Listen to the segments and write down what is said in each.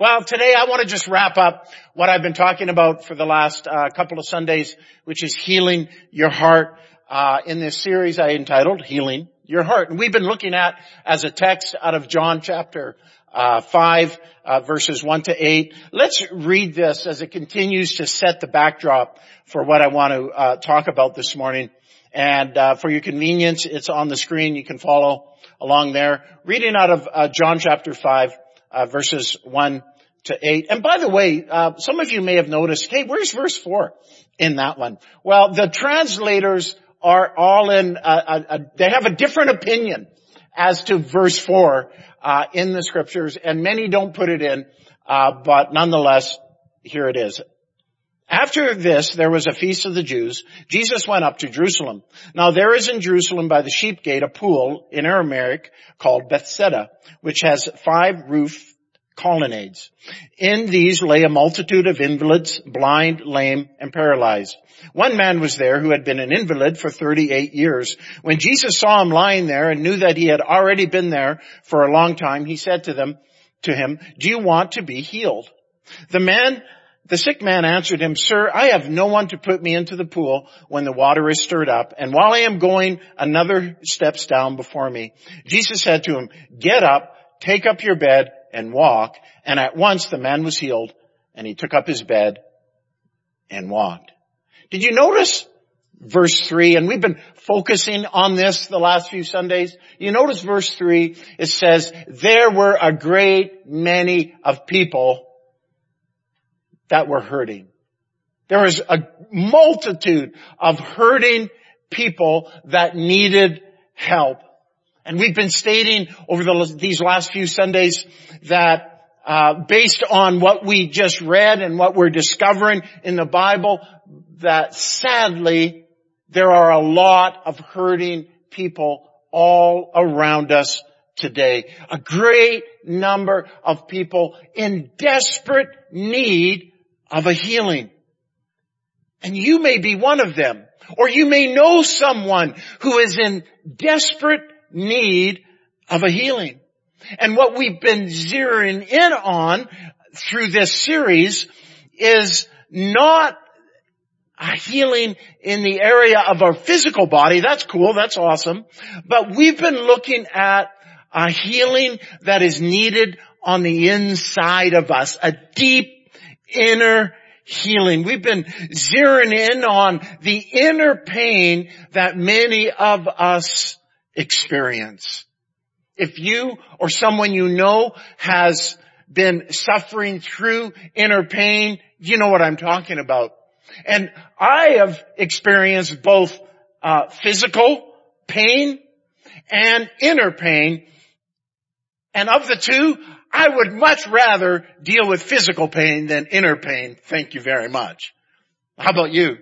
Well, today I want to just wrap up what I've been talking about for the last uh, couple of Sundays, which is healing your heart. Uh, in this series I entitled Healing Your Heart. And we've been looking at as a text out of John chapter uh, 5 uh, verses 1 to 8. Let's read this as it continues to set the backdrop for what I want to uh, talk about this morning. And uh, for your convenience, it's on the screen. You can follow along there. Reading out of uh, John chapter 5, uh, verses 1 to 8. And by the way, uh, some of you may have noticed, hey, where's verse 4 in that one? Well, the translators are all in, uh, they have a different opinion as to verse 4 uh, in the scriptures, and many don't put it in, uh, but nonetheless, here it is. After this, there was a feast of the Jews. Jesus went up to Jerusalem. Now there is in Jerusalem by the sheep gate a pool in Aramaic called Bethesda, which has five roof colonnades. In these lay a multitude of invalids, blind, lame, and paralyzed. One man was there who had been an invalid for 38 years. When Jesus saw him lying there and knew that he had already been there for a long time, he said to them, to him, do you want to be healed? The man the sick man answered him, Sir, I have no one to put me into the pool when the water is stirred up, and while I am going, another steps down before me. Jesus said to him, Get up, take up your bed, and walk. And at once the man was healed, and he took up his bed and walked. Did you notice verse 3, and we've been focusing on this the last few Sundays. You notice verse 3, it says, there were a great many of people that were hurting. There was a multitude of hurting people that needed help. And we've been stating over the, these last few Sundays that uh, based on what we just read and what we're discovering in the Bible, that sadly there are a lot of hurting people all around us today. A great number of people in desperate need of a healing. And you may be one of them. Or you may know someone who is in desperate need of a healing. And what we've been zeroing in on through this series is not a healing in the area of our physical body. That's cool. That's awesome. But we've been looking at a healing that is needed on the inside of us, a deep inner healing. We've been zeroing in on the inner pain that many of us experience. If you or someone you know has been suffering through inner pain, you know what I'm talking about. And I have experienced both uh, physical pain and inner pain. And of the two, I would much rather deal with physical pain than inner pain. Thank you very much. How about you?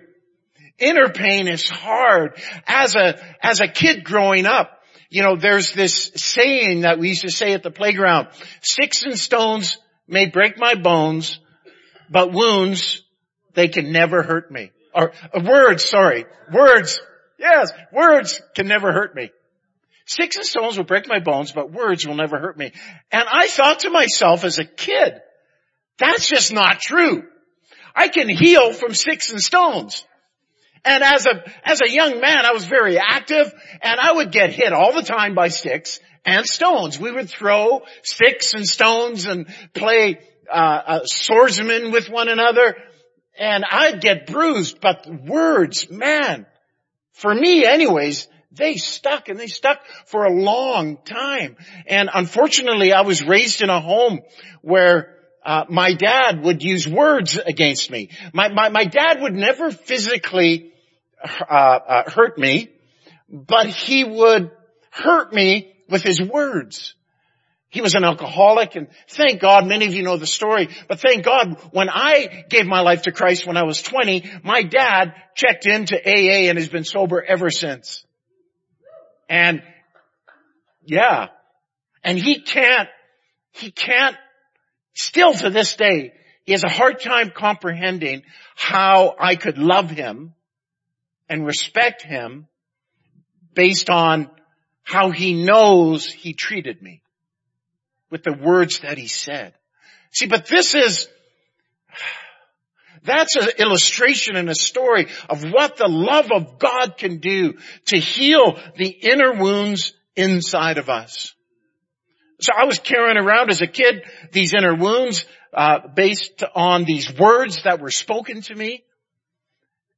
Inner pain is hard. As a, as a kid growing up, you know, there's this saying that we used to say at the playground, sticks and stones may break my bones, but wounds, they can never hurt me. Or uh, words, sorry, words, yes, words can never hurt me. Sticks and stones will break my bones, but words will never hurt me. And I thought to myself as a kid, that's just not true. I can heal from sticks and stones. And as a, as a young man, I was very active and I would get hit all the time by sticks and stones. We would throw sticks and stones and play, uh, uh, swordsman with one another and I'd get bruised, but words, man, for me anyways, they stuck and they stuck for a long time. And unfortunately, I was raised in a home where uh, my dad would use words against me. My, my, my dad would never physically uh, uh, hurt me, but he would hurt me with his words. He was an alcoholic and thank God, many of you know the story, but thank God when I gave my life to Christ when I was 20, my dad checked into AA and has been sober ever since. And yeah, and he can't, he can't, still to this day, he has a hard time comprehending how I could love him and respect him based on how he knows he treated me with the words that he said. See, but this is, that's an illustration and a story of what the love of God can do to heal the inner wounds inside of us. So I was carrying around as a kid these inner wounds uh, based on these words that were spoken to me,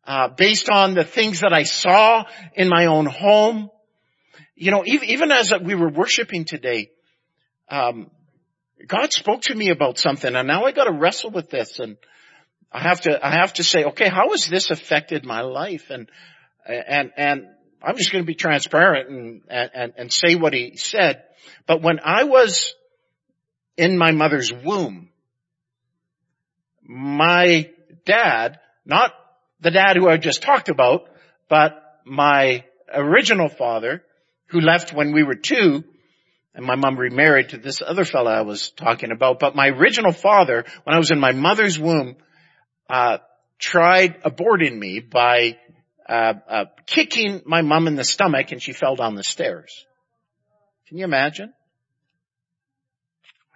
uh, based on the things that I saw in my own home. You know, even, as we were worshiping today, um, God spoke to me about something, and now I got to wrestle with this, and I have to I have to say, okay, how has this affected my life? And and and I'm just going to be transparent and and and say what He said. But when I was in my mother's womb, my dad, not the dad who I just talked about, but my original father, who left when we were two, and my mom remarried to this other fellow I was talking about, but my original father, when I was in my mother's womb, uh, tried aborting me by uh, uh, kicking my mom in the stomach and she fell down the stairs. Can you imagine?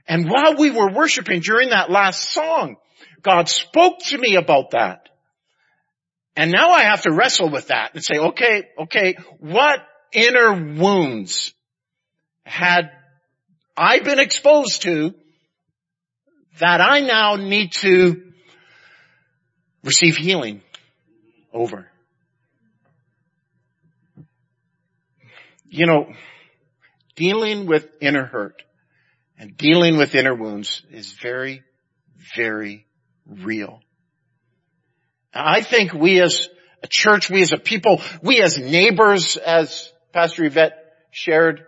And while we were worshiping during that last song, God spoke to me about that. And now I have to wrestle with that and say, okay, okay, what inner wounds had I been exposed to that I now need to receive healing over? You know, dealing with inner hurt and dealing with inner wounds is very, very real. I think we as a church, we as a people, we as neighbors, as Pastor Yvette shared,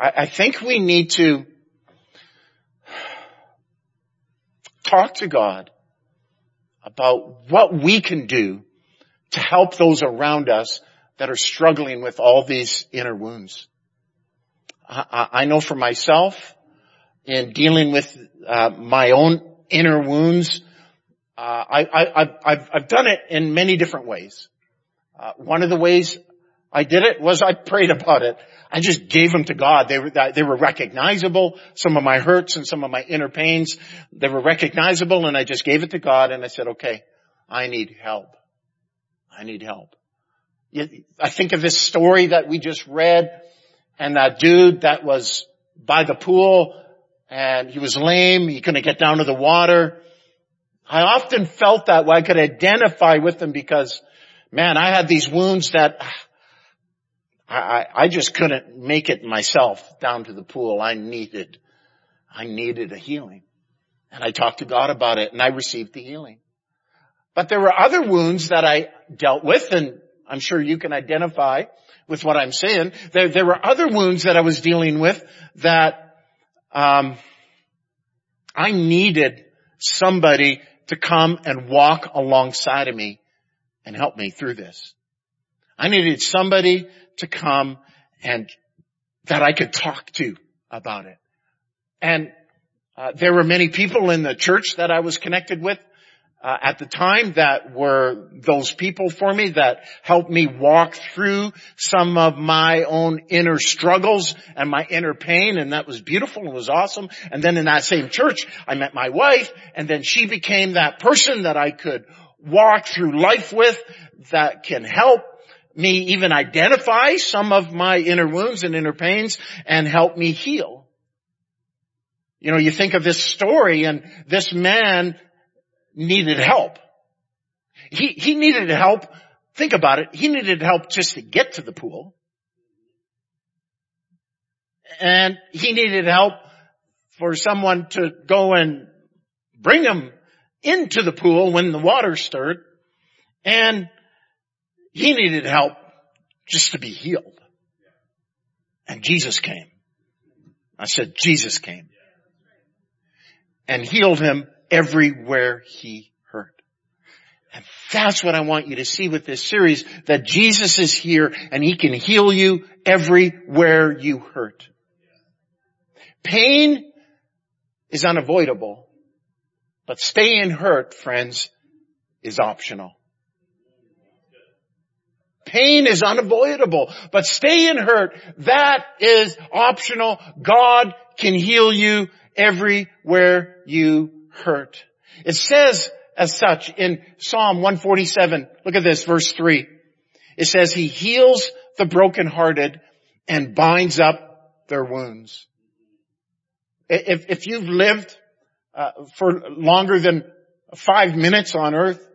I, think we need to talk to God about what we can do to help those around us that are struggling with all these inner wounds. I, I know for myself, in dealing with uh, my own inner wounds, uh, I, have done it in many different ways. Uh, one of the ways I did it was I prayed about it. I just gave them to God. They were, they were recognizable. Some of my hurts and some of my inner pains, they were recognizable and I just gave it to God and I said, okay, I need help. I need help. I think of this story that we just read and that dude that was by the pool and he was lame. He couldn't get down to the water. I often felt that way. I could identify with him because man, I had these wounds that I, just couldn't make it myself down to the pool. I needed, I needed a healing. And I talked to God about it and I received the healing. But there were other wounds that I dealt with and I'm sure you can identify with what I'm saying. There, there were other wounds that I was dealing with that, um, I needed somebody to come and walk alongside of me and help me through this. I needed somebody to come and that I could talk to about it. And uh, there were many people in the church that I was connected with uh, at the time that were those people for me that helped me walk through some of my own inner struggles and my inner pain and that was beautiful and was awesome. And then in that same church, I met my wife and then she became that person that I could walk through life with that can help me even identify some of my inner wounds and inner pains and help me heal. You know, you think of this story and this man needed help. He, he needed help. Think about it. He needed help just to get to the pool. And he needed help for someone to go and bring him into the pool when the water stirred. And he needed help just to be healed. And Jesus came. I said, Jesus came and healed him everywhere he hurt. And that's what I want you to see with this series, that Jesus is here and he can heal you everywhere you hurt. Pain is unavoidable, but staying hurt, friends, is optional. Pain is unavoidable, but staying hurt, that is optional. God can heal you everywhere you hurt. It says as such in Psalm 147, look at this, verse 3. It says, He heals the brokenhearted and binds up their wounds. If, if you've lived uh, for longer than five minutes on earth,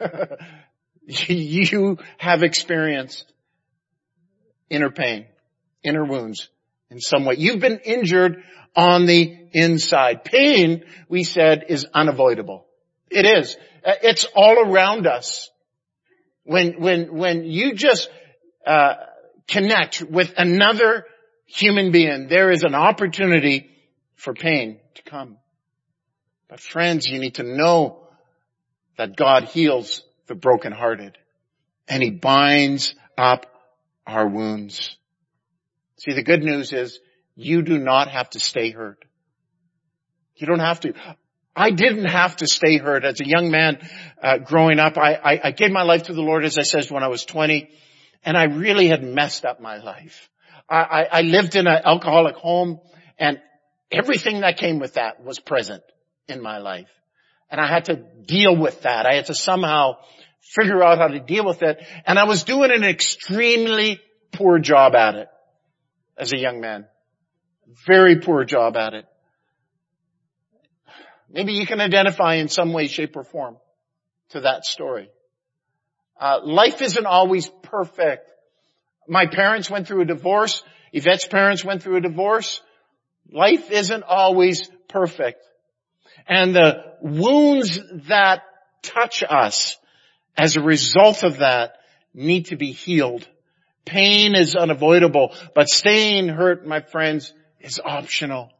you have experienced inner pain, inner wounds in some way. You've been injured on the inside. Pain, we said, is unavoidable. It is. It's all around us. When, when, when you just, uh, connect with another human being, there is an opportunity for pain to come. But friends, you need to know that God heals the brokenhearted and He binds up our wounds. See, the good news is you do not have to stay hurt. You don't have to. I didn't have to stay hurt. As a young man uh, growing up, I, I, I gave my life to the Lord, as I said, when I was 20, and I really had messed up my life. I, I, I lived in an alcoholic home, and everything that came with that was present in my life. And I had to deal with that. I had to somehow figure out how to deal with it. And I was doing an extremely poor job at it as a young man. Very poor job at it. Maybe you can identify in some way, shape, or form to that story. Uh, life isn't always perfect. My parents went through a divorce. Yvette's parents went through a divorce. Life isn't always perfect. And the wounds that touch us as a result of that need to be healed. Pain is unavoidable, but staying hurt, my friends, is optional.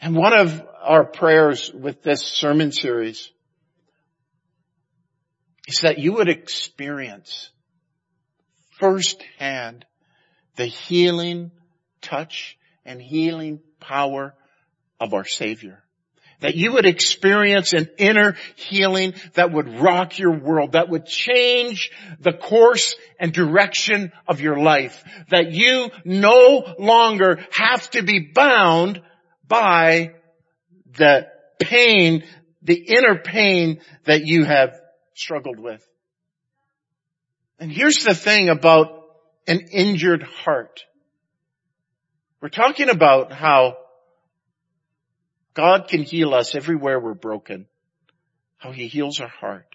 And one of our prayers with this sermon series is that you would experience firsthand the healing touch and healing power of our Savior. That you would experience an inner healing that would rock your world, that would change the course and direction of your life. That you no longer have to be bound by the pain, the inner pain that you have struggled with. And here's the thing about an injured heart. We're talking about how God can heal us everywhere we're broken. How He heals our heart.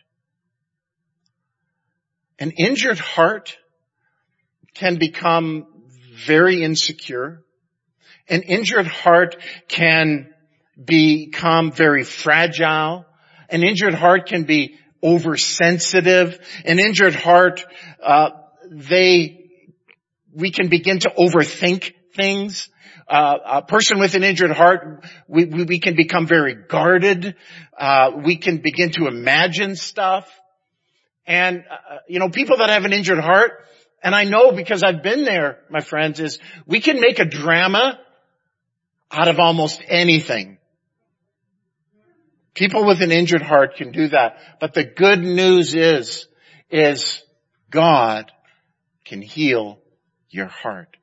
An injured heart can become very insecure. An injured heart can become very fragile. An injured heart can be oversensitive. An injured heart, uh, they, we can begin to overthink things. Uh, a person with an injured heart, we, we, we can become very guarded. Uh, we can begin to imagine stuff. And, uh, you know, people that have an injured heart, and I know because I've been there, my friends, is we can make a drama out of almost anything. People with an injured heart can do that. But the good news is, is God can heal your heart.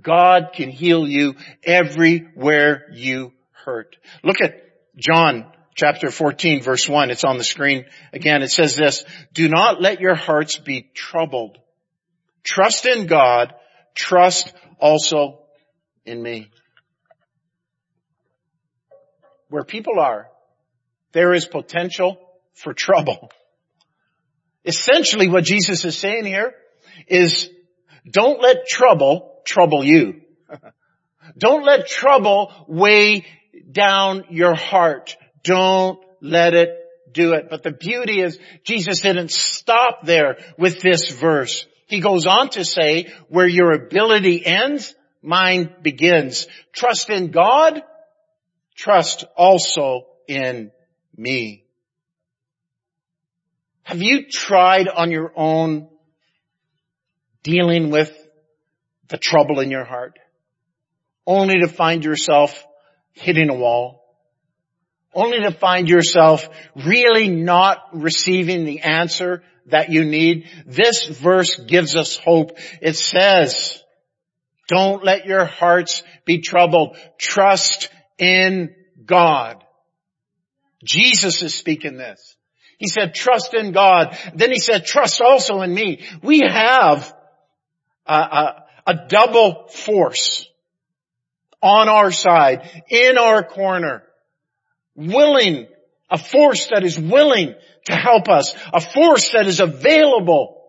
God can heal you everywhere you hurt. Look at John chapter 14 verse 1. It's on the screen. Again, it says this, do not let your hearts be troubled. Trust in God. Trust also in me. Where people are, there is potential for trouble. Essentially what Jesus is saying here is don't let trouble trouble you. don't let trouble weigh down your heart. Don't let it do it. But the beauty is Jesus didn't stop there with this verse. He goes on to say, where your ability ends, mine begins. Trust in God, trust also in me. Have you tried on your own dealing with the trouble in your heart only to find yourself hitting a wall? Only to find yourself really not receiving the answer that you need. This verse gives us hope. It says, Don't let your hearts be troubled. Trust in God. Jesus is speaking this. He said, trust in God. Then he said, trust also in me. We have a, a, a double force on our side, in our corner, willing, a force that is willing to help us, a force that is available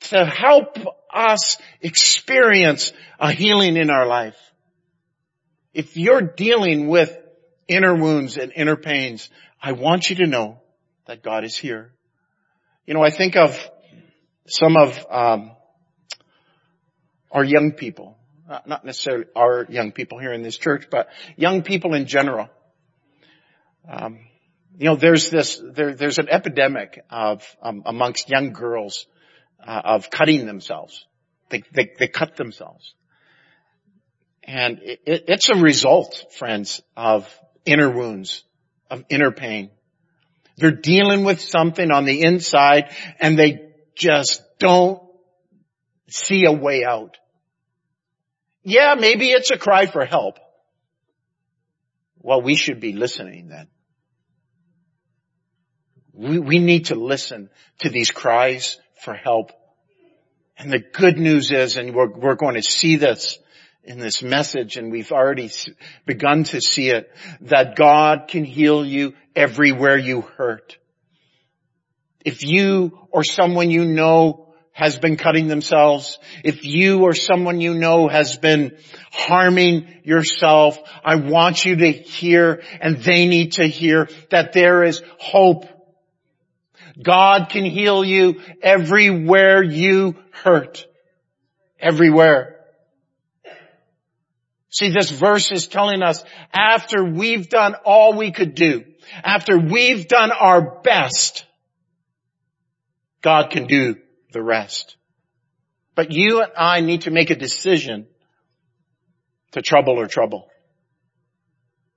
to help us experience a healing in our life. If you're dealing with inner wounds and inner pains, I want you to know that God is here. You know, I think of some of um, our young people, not necessarily our young people here in this church, but young people in general. Um, you know, there's this, there, there's an epidemic of um, amongst young girls uh, of cutting themselves. They, they, they cut themselves. And it, it's a result, friends, of inner wounds, of inner pain. They're dealing with something on the inside and they just don't see a way out. Yeah, maybe it's a cry for help. Well, we should be listening then. We, we need to listen to these cries for help. And the good news is, and we're, we're going to see this in this message, and we've already begun to see it, that God can heal you everywhere you hurt. If you or someone you know has been cutting themselves, if you or someone you know has been harming yourself, I want you to hear and they need to hear that there is hope. God can heal you everywhere you hurt. Everywhere. See, this verse is telling us after we've done all we could do, after we've done our best, God can do the rest. But you and I need to make a decision to trouble or trouble.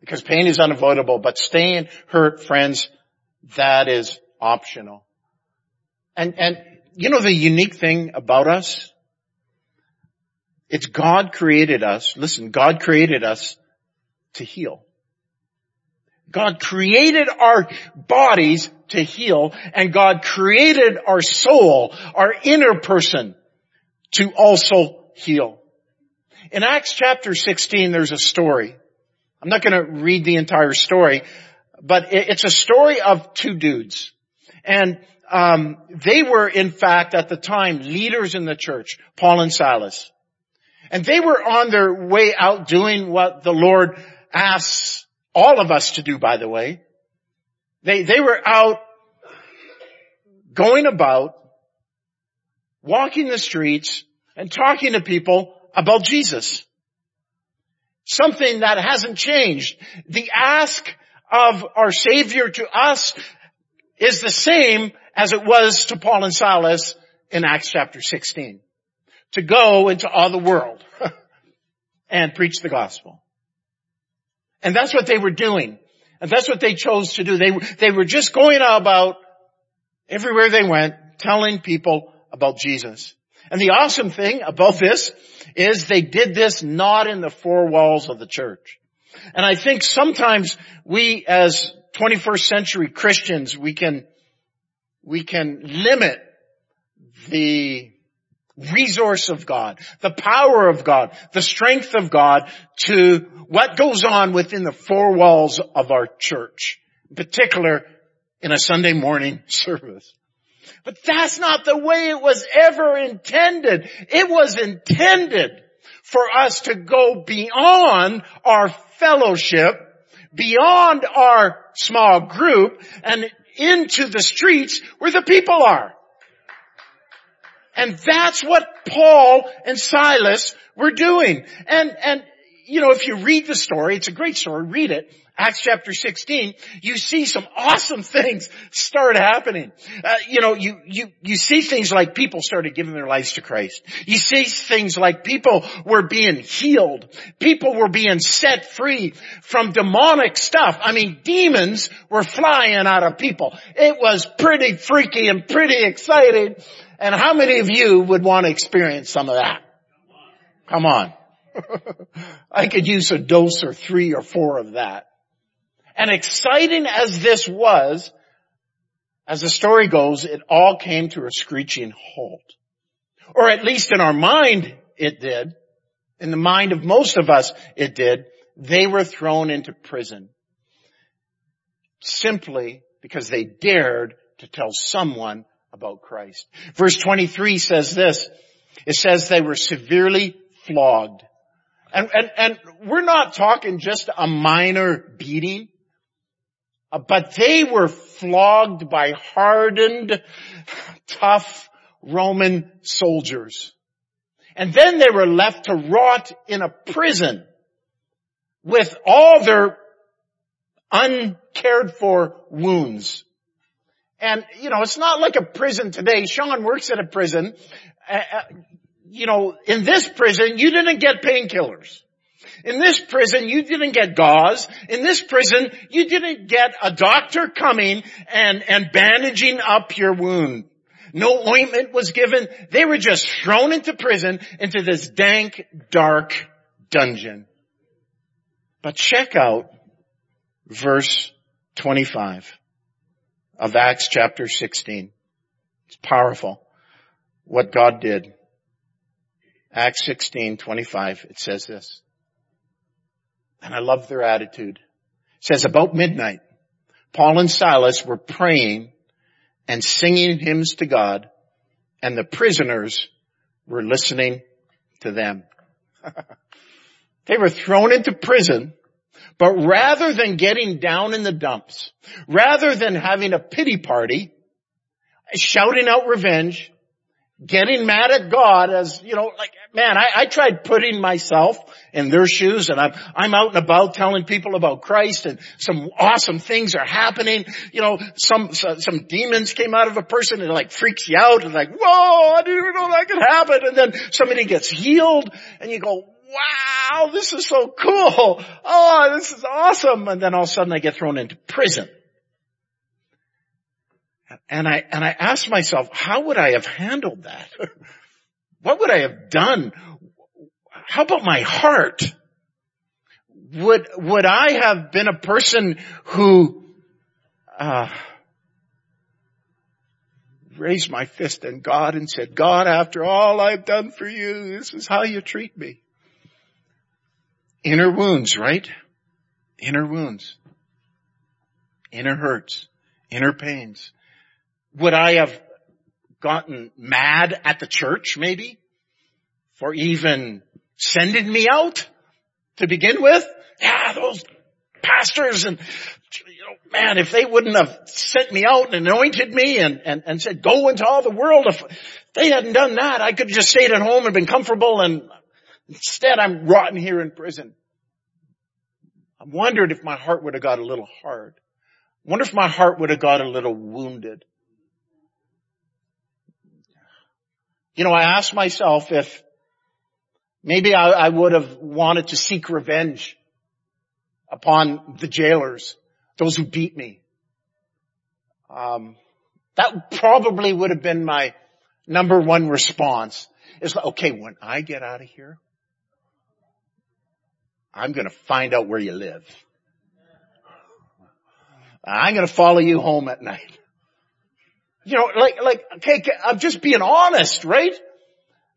Because pain is unavoidable, but staying hurt, friends, that is optional. And, and, you know the unique thing about us? It's God created us. Listen, God created us to heal. God created our bodies to heal and God created our soul, our inner person to also heal. In Acts chapter 16 there's a story. I'm not going to read the entire story, but it's a story of two dudes. And um, they were in fact at the time leaders in the church, Paul and Silas. And they were on their way out doing what the Lord asks all of us to do, by the way. They, they were out going about, walking the streets and talking to people about Jesus. Something that hasn't changed. The ask of our Savior to us is the same as it was to Paul and Silas in Acts chapter 16 to go into all the world and preach the gospel. And that's what they were doing. And that's what they chose to do. They, they were just going about everywhere they went, telling people about Jesus. And the awesome thing about this is they did this not in the four walls of the church. And I think sometimes we as 21st century Christians, we can, we can limit the resource of God, the power of God, the strength of God to what goes on within the four walls of our church, in particular in a Sunday morning service. But that's not the way it was ever intended. It was intended for us to go beyond our fellowship, beyond our small group, and into the streets where the people are. And that's what Paul and Silas were doing. And, and, you know, if you read the story, it's a great story, read it. Acts chapter 16, you see some awesome things start happening. Uh, you know, you, you, you see things like people started giving their lives to Christ. You see things like people were being healed. People were being set free from demonic stuff. I mean, demons were flying out of people. It was pretty freaky and pretty exciting. And how many of you would want to experience some of that? Come on. I could use a dose or three or four of that. And exciting as this was, as the story goes, it all came to a screeching halt. Or at least in our mind, it did. In the mind of most of us, it did. They were thrown into prison. Simply because they dared to tell someone about Christ. Verse 23 says this. It says they were severely flogged. And, and, and we're not talking just a minor beating, uh, but they were flogged by hardened, tough Roman soldiers. And then they were left to rot in a prison with all their uncared for wounds. And, you know, it's not like a prison today. Sean works at a prison. Uh, uh, you know, in this prison, you didn't get painkillers. In this prison, you didn't get gauze. In this prison, you didn't get a doctor coming and, and bandaging up your wound. No ointment was given. They were just thrown into prison, into this dank, dark dungeon. But check out verse 25 of Acts chapter 16. It's powerful what God did. Acts 16, 25, it says this. And I love their attitude. It says about midnight, Paul and Silas were praying and singing hymns to God and the prisoners were listening to them. they were thrown into prison but rather than getting down in the dumps, rather than having a pity party, shouting out revenge, getting mad at God as, you know, like, man, I, I, tried putting myself in their shoes and I'm, I'm out and about telling people about Christ and some awesome things are happening. You know, some, some, some demons came out of a person and like freaks you out and like, whoa, I didn't even know that could happen. And then somebody gets healed and you go, wow, this is so cool. Oh, this is awesome. And then all of a sudden I get thrown into prison. And I, and I asked myself, how would I have handled that? what would I have done? How about my heart? Would, would I have been a person who, uh, raised my fist in God and said, God, after all I've done for you, this is how you treat me. Inner wounds, right? Inner wounds. Inner hurts. Inner pains. Would I have gotten mad at the church maybe for even sending me out to begin with? Yeah, those pastors and you know, man, if they wouldn't have sent me out and anointed me and, and, and said, go into all the world, if they hadn't done that, I could have just stayed at home and been comfortable and Instead, I'm rotten here in prison. I wondered if my heart would have got a little hard. I wonder if my heart would have got a little wounded. You know, I asked myself if maybe I, I would have wanted to seek revenge upon the jailers, those who beat me. Um, that probably would have been my number one response. Is like, okay, when I get out of here, I'm going to find out where you live. I'm going to follow you home at night. You know, like, like, okay, I'm just being honest, right?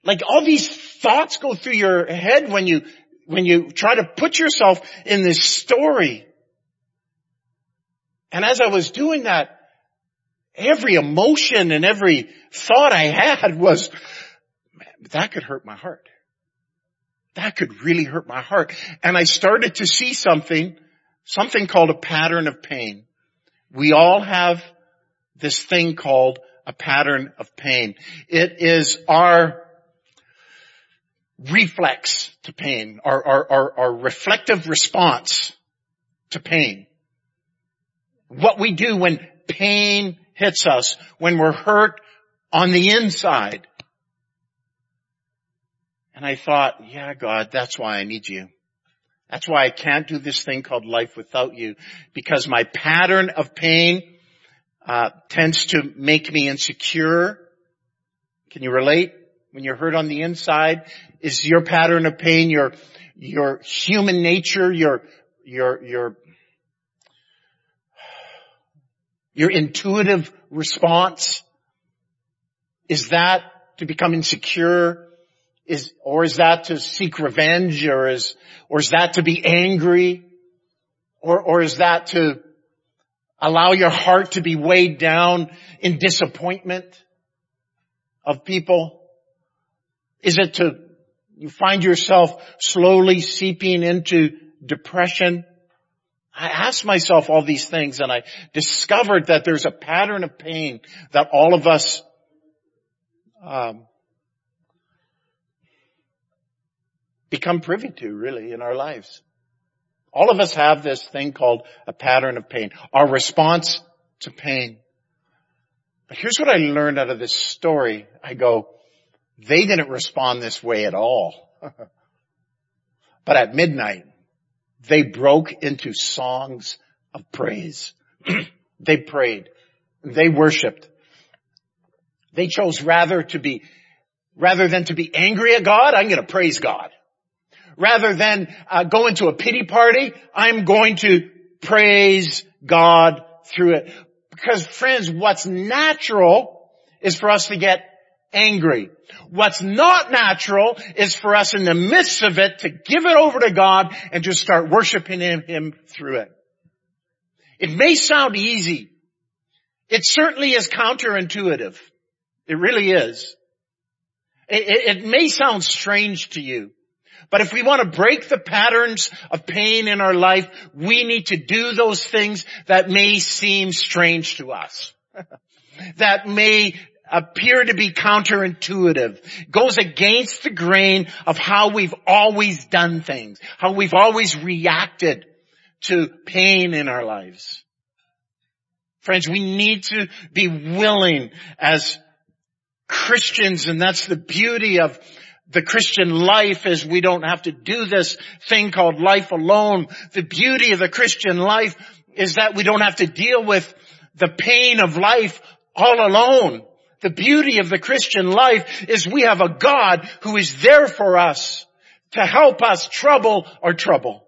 Like all these thoughts go through your head when you, when you try to put yourself in this story. And as I was doing that, every emotion and every thought I had was, that could hurt my heart that could really hurt my heart. And I started to see something, something called a pattern of pain. We all have this thing called a pattern of pain. It is our reflex to pain, our, our, our, our reflective response to pain. What we do when pain hits us, when we're hurt on the inside. And I thought, yeah, God, that's why I need you. That's why I can't do this thing called life without you. Because my pattern of pain uh, tends to make me insecure. Can you relate? When you're hurt on the inside, is your pattern of pain your, your human nature, your, your, your, your intuitive response? Is that to become insecure? Is, or is that to seek revenge or is, or is that to be angry? Or, or is that to allow your heart to be weighed down in disappointment of people? Is it to, you find yourself slowly seeping into depression? I asked myself all these things and I discovered that there's a pattern of pain that all of us um, become privy to really in our lives. All of us have this thing called a pattern of pain, our response to pain. But here's what I learned out of this story. I go, they didn't respond this way at all. but at midnight, they broke into songs of praise. they prayed. They worshiped. They chose rather to be, rather than to be angry at God, I'm going to praise God rather than uh, go into a pity party, I'm going to praise God through it. Because friends, what's natural is for us to get angry. What's not natural is for us in the midst of it to give it over to God and just start worshiping Him, him through it. It may sound easy. It certainly is counterintuitive. It really is. It, it, it may sound strange to you. But if we want to break the patterns of pain in our life, we need to do those things that may seem strange to us. that may appear to be counterintuitive, goes against the grain of how we've always done things, how we've always reacted to pain in our lives. Friends, we need to be willing as Christians, and that's the beauty of the Christian life is we don't have to do this thing called life alone. The beauty of the Christian life is that we don't have to deal with the pain of life all alone. The beauty of the Christian life is we have a God who is there for us to help us trouble our trouble,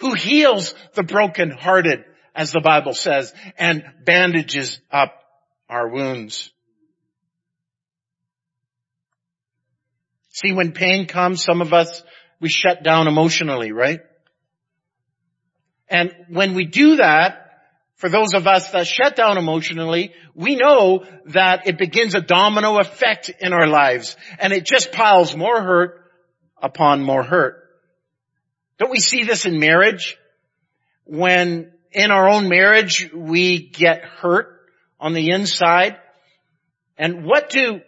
who heals the brokenhearted, as the Bible says, and bandages up our wounds. See, when pain comes, some of us, we shut down emotionally, right? And when we do that, for those of us that shut down emotionally, we know that it begins a domino effect in our lives and it just piles more hurt upon more hurt. Don't we see this in marriage? When in our own marriage we get hurt on the inside and what do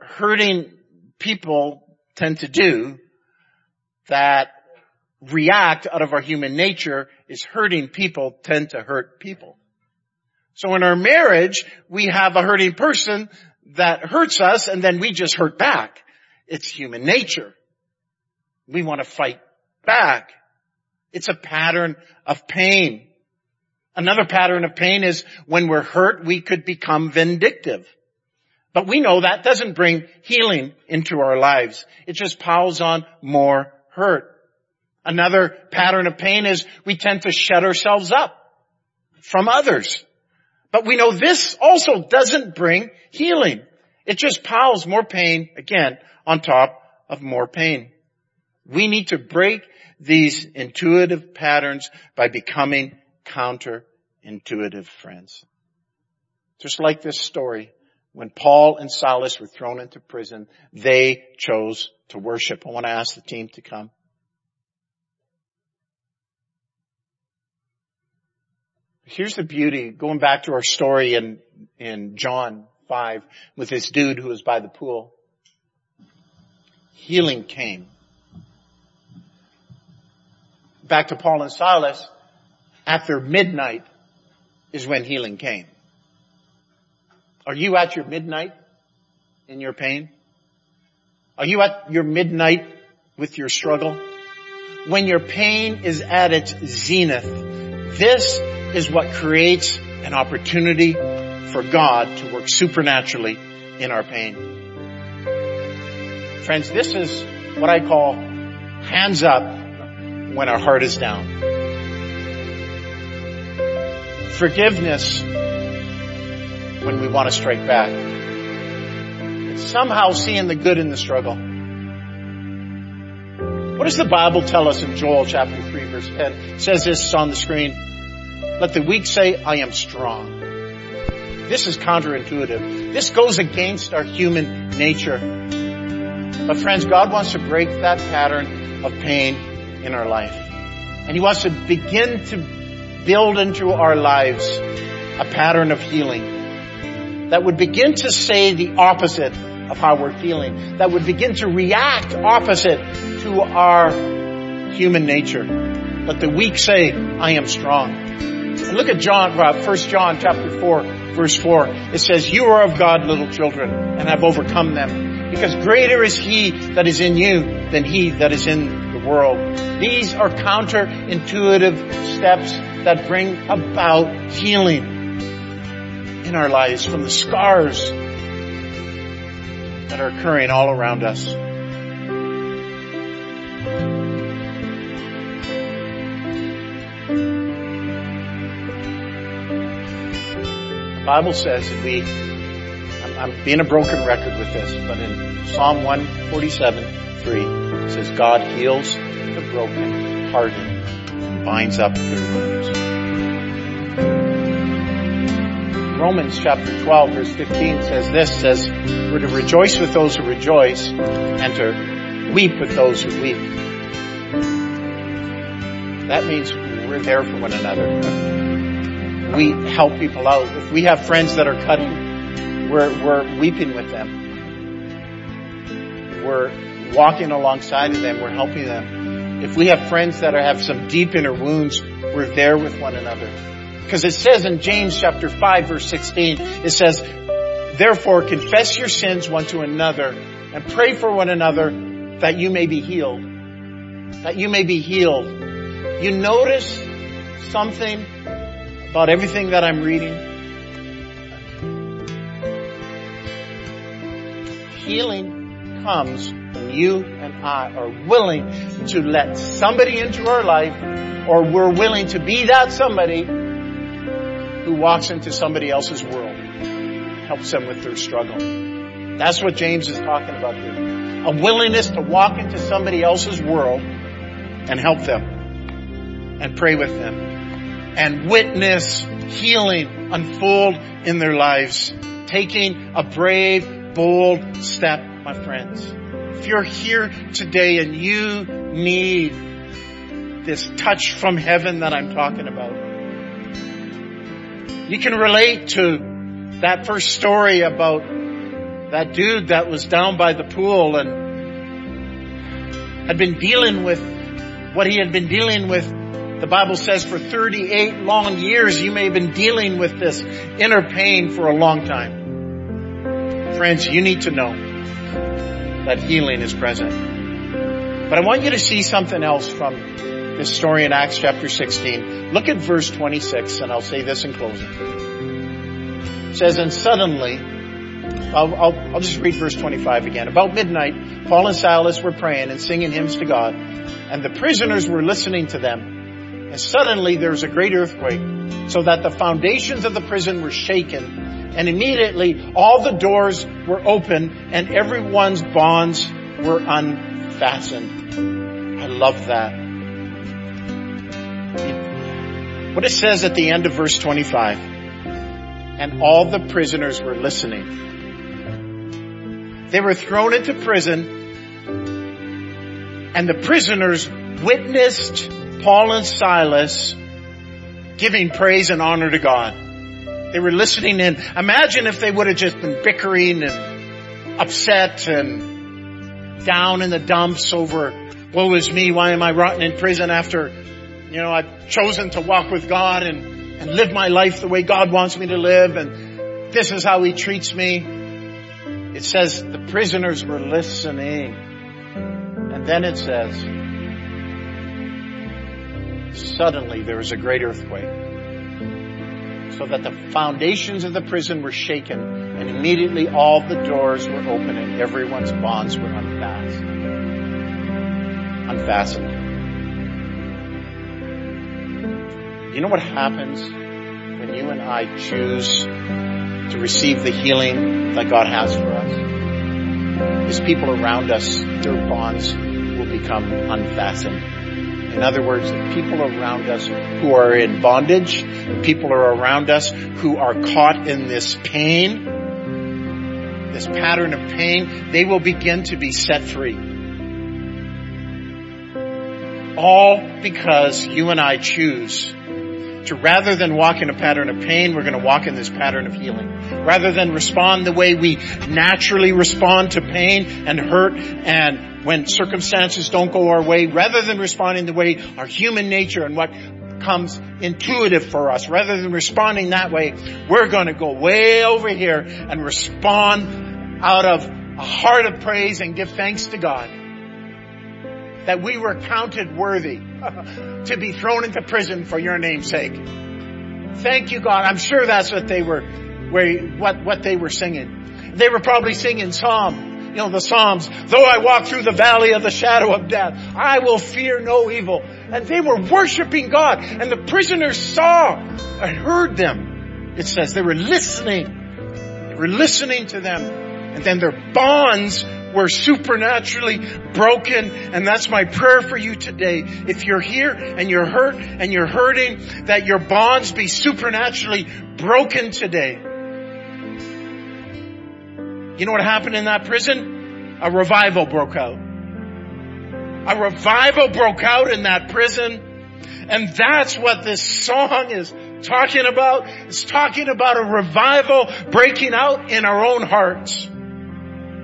hurting people tend to do that react out of our human nature is hurting people tend to hurt people. So in our marriage, we have a hurting person that hurts us and then we just hurt back. It's human nature. We want to fight back. It's a pattern of pain. Another pattern of pain is when we're hurt, we could become vindictive. But we know that doesn't bring healing into our lives. It just piles on more hurt. Another pattern of pain is we tend to shut ourselves up from others. But we know this also doesn't bring healing. It just piles more pain again on top of more pain. We need to break these intuitive patterns by becoming counterintuitive friends. Just like this story when Paul and Silas were thrown into prison, they chose to worship. I want to ask the team to come. Here's the beauty, going back to our story in, in John 5 with this dude who was by the pool. Healing came. Back to Paul and Silas, after midnight is when healing came. Are you at your midnight in your pain? Are you at your midnight with your struggle? When your pain is at its zenith, this is what creates an opportunity for God to work supernaturally in our pain. Friends, this is what I call hands up when our heart is down. Forgiveness when we want to strike back. It's somehow seeing the good in the struggle. What does the Bible tell us in Joel chapter 3 verse 10? It says this on the screen. Let the weak say, I am strong. This is counterintuitive. This goes against our human nature. But friends, God wants to break that pattern of pain in our life. And He wants to begin to build into our lives a pattern of healing that would begin to say the opposite of how we're feeling, that would begin to react opposite to our human nature. Let the weak say, I am strong. And look at John, uh, 1 John chapter 4, verse 4. It says, you are of God, little children, and have overcome them. Because greater is He that is in you than He that is in the world. These are counterintuitive steps that bring about healing in our lives from the scars that are occurring all around us. The Bible says that we, I'm, I'm being a broken record with this, but in Psalm 147, 3, it says, God heals the broken hearted and binds up their wounds. Romans chapter 12 verse 15 says this, says, we're to rejoice with those who rejoice and to weep with those who weep. That means we're there for one another. We help people out. If we have friends that are cutting, we're, we're weeping with them. We're walking alongside of them. We're helping them. If we have friends that are, have some deep inner wounds, we're there with one another. Because it says in James chapter 5 verse 16, it says, Therefore confess your sins one to another and pray for one another that you may be healed. That you may be healed. You notice something about everything that I'm reading? Healing comes when you and I are willing to let somebody into our life or we're willing to be that somebody who walks into somebody else's world, helps them with their struggle. That's what James is talking about here. A willingness to walk into somebody else's world and help them and pray with them and witness healing unfold in their lives. Taking a brave, bold step, my friends. If you're here today and you need this touch from heaven that I'm talking about, you can relate to that first story about that dude that was down by the pool and had been dealing with what he had been dealing with. The Bible says for 38 long years you may have been dealing with this inner pain for a long time. Friends, you need to know that healing is present. But I want you to see something else from this story in Acts chapter 16. Look at verse 26 and I'll say this in closing. It says, and suddenly, I'll, I'll, I'll just read verse 25 again. About midnight, Paul and Silas were praying and singing hymns to God and the prisoners were listening to them. And suddenly there was a great earthquake so that the foundations of the prison were shaken and immediately all the doors were open and everyone's bonds were unfastened. I love that. What it says at the end of verse 25. And all the prisoners were listening. They were thrown into prison and the prisoners witnessed Paul and Silas giving praise and honor to God. They were listening in. Imagine if they would have just been bickering and upset and down in the dumps over, woe is me, why am I rotting in prison after, you know, I've chosen to walk with God and, and live my life the way God wants me to live and this is how He treats me. It says the prisoners were listening. And then it says, suddenly there was a great earthquake so that the foundations of the prison were shaken and immediately all the doors were open and everyone's bonds were unbound. unfastened. You know what happens when you and I choose to receive the healing that God has for us? Is people around us, their bonds will become unfastened. In other words, the people around us who are in bondage, the people are around us who are caught in this pain, this pattern of pain, they will begin to be set free. All because you and I choose to rather than walk in a pattern of pain, we're going to walk in this pattern of healing. Rather than respond the way we naturally respond to pain and hurt and when circumstances don't go our way, rather than responding the way our human nature and what comes intuitive for us, rather than responding that way, we're going to go way over here and respond out of a heart of praise and give thanks to God that we were counted worthy to be thrown into prison for your name's sake. Thank you, God. I'm sure that's what they were, what, what they were singing. They were probably singing Psalm, you know, the Psalms. Though I walk through the valley of the shadow of death, I will fear no evil. And they were worshiping God and the prisoners saw and heard them. It says they were listening. They were listening to them and then their bonds were supernaturally broken. And that's my prayer for you today. If you're here and you're hurt and you're hurting, that your bonds be supernaturally broken today. You know what happened in that prison? A revival broke out. A revival broke out in that prison. And that's what this song is talking about. It's talking about a revival breaking out in our own hearts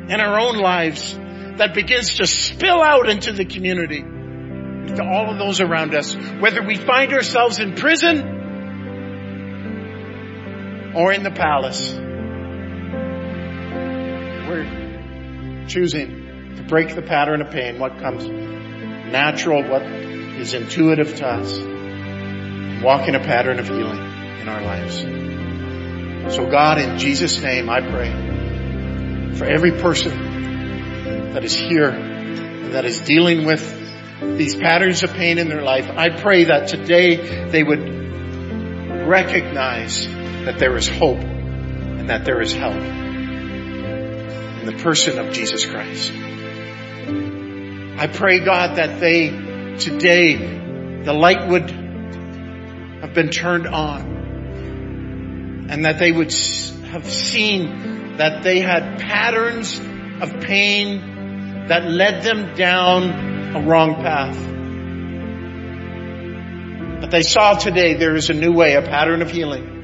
in our own lives that begins to spill out into the community, to all of those around us, whether we find ourselves in prison or in the palace. We're choosing to break the pattern of pain, what comes natural, what is intuitive to us, and walk in a pattern of healing in our lives. So God, in Jesus' name, I pray for every person that is here and that is dealing with these patterns of pain in their life. I pray that today they would recognize that there is hope and that there is help in the person of Jesus Christ. I pray God that they today, the light would have been turned on and that they would have seen that they had patterns of pain that led them down a wrong path. But they saw today there is a new way, a pattern of healing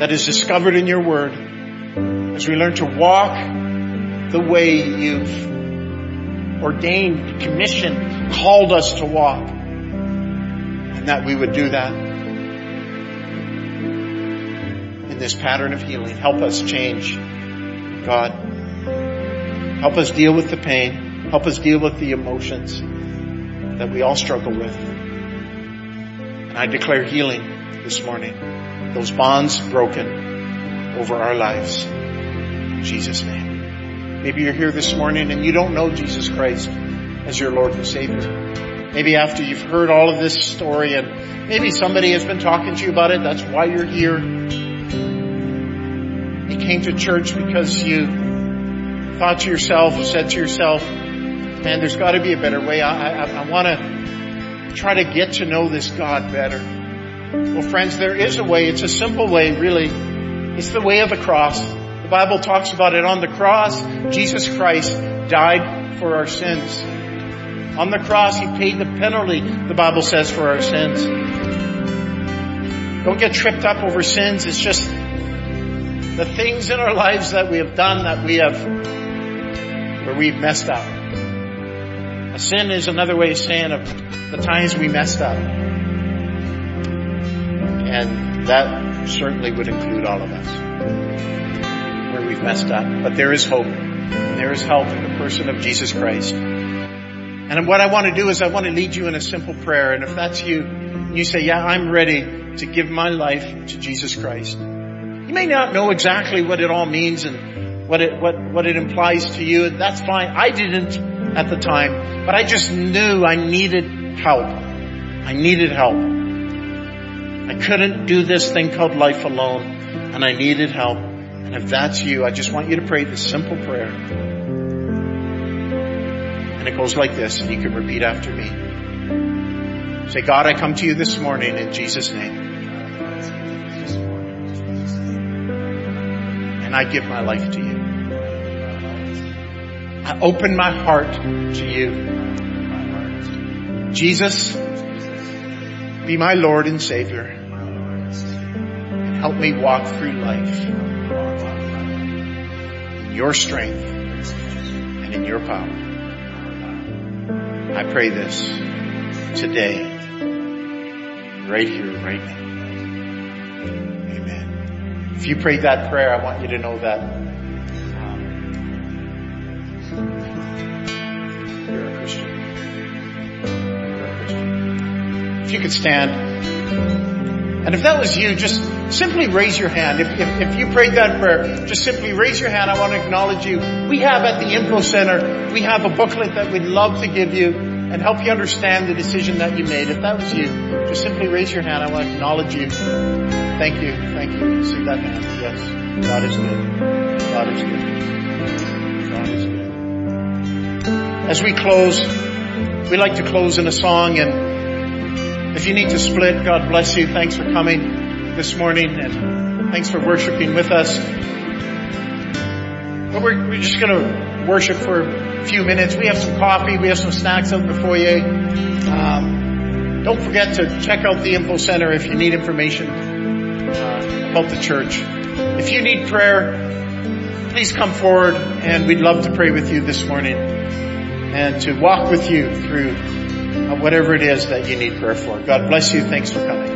that is discovered in your word as we learn to walk the way you've ordained, commissioned, called us to walk. And that we would do that in this pattern of healing. Help us change, God. Help us deal with the pain. Help us deal with the emotions that we all struggle with. And I declare healing this morning. Those bonds broken over our lives. In Jesus' name. Maybe you're here this morning and you don't know Jesus Christ as your Lord and Savior. Maybe after you've heard all of this story and maybe somebody has been talking to you about it, that's why you're here came to church because you thought to yourself, said to yourself, man, there's got to be a better way. I, I, I want to try to get to know this God better. Well, friends, there is a way. It's a simple way, really. It's the way of the cross. The Bible talks about it on the cross. Jesus Christ died for our sins. On the cross, He paid the penalty, the Bible says, for our sins. Don't get tripped up over sins. It's just the things in our lives that we have done that we have, where we've messed up. A sin is another way of saying of the times we messed up. And that certainly would include all of us. Where we've messed up. But there is hope. There is help in the person of Jesus Christ. And what I want to do is I want to lead you in a simple prayer. And if that's you, you say, yeah, I'm ready to give my life to Jesus Christ. You may not know exactly what it all means and what it, what, what it implies to you. And That's fine. I didn't. at the time, but I just knew I needed help. I needed help. I couldn't do this thing called life alone and I needed help. And if that's you, I just want you to pray this simple prayer. And it goes like this, and you can repeat after me. Say, God, I come to you this morning in Jesus' name. And I give my life to you. I open my heart to you. Jesus, be my Lord and Savior. And help me walk through life in your strength and in your power. I pray this today, right here, right now. Amen. If you prayed that prayer, I want you to know that um, you're a Christian. You're a Christian. If you could stand, and if that was you, just simply raise your hand. If, if, if, you prayed that prayer, just simply raise your hand. I want to acknowledge you. We have at the Info Center, we have a booklet that we'd love to give you and help you understand the decision that you made. If that was you, just simply raise your hand. I want to acknowledge you. Thank you. Thank you. See that hand? Yes. God is good. God is good. God is good. As we close, we like to close in a song and if you need to split, God bless you. Thanks for coming this morning and thanks for worshiping with us. But we're, we're just going to worship for a few minutes. We have some coffee. We have some snacks out in the foyer. Um, don't forget to check out the info center if you need information uh, about the church. If you need prayer, please come forward and we'd love to pray with you this morning and to walk with you through whatever it is that you need prayer for. God bless you. Thanks for coming.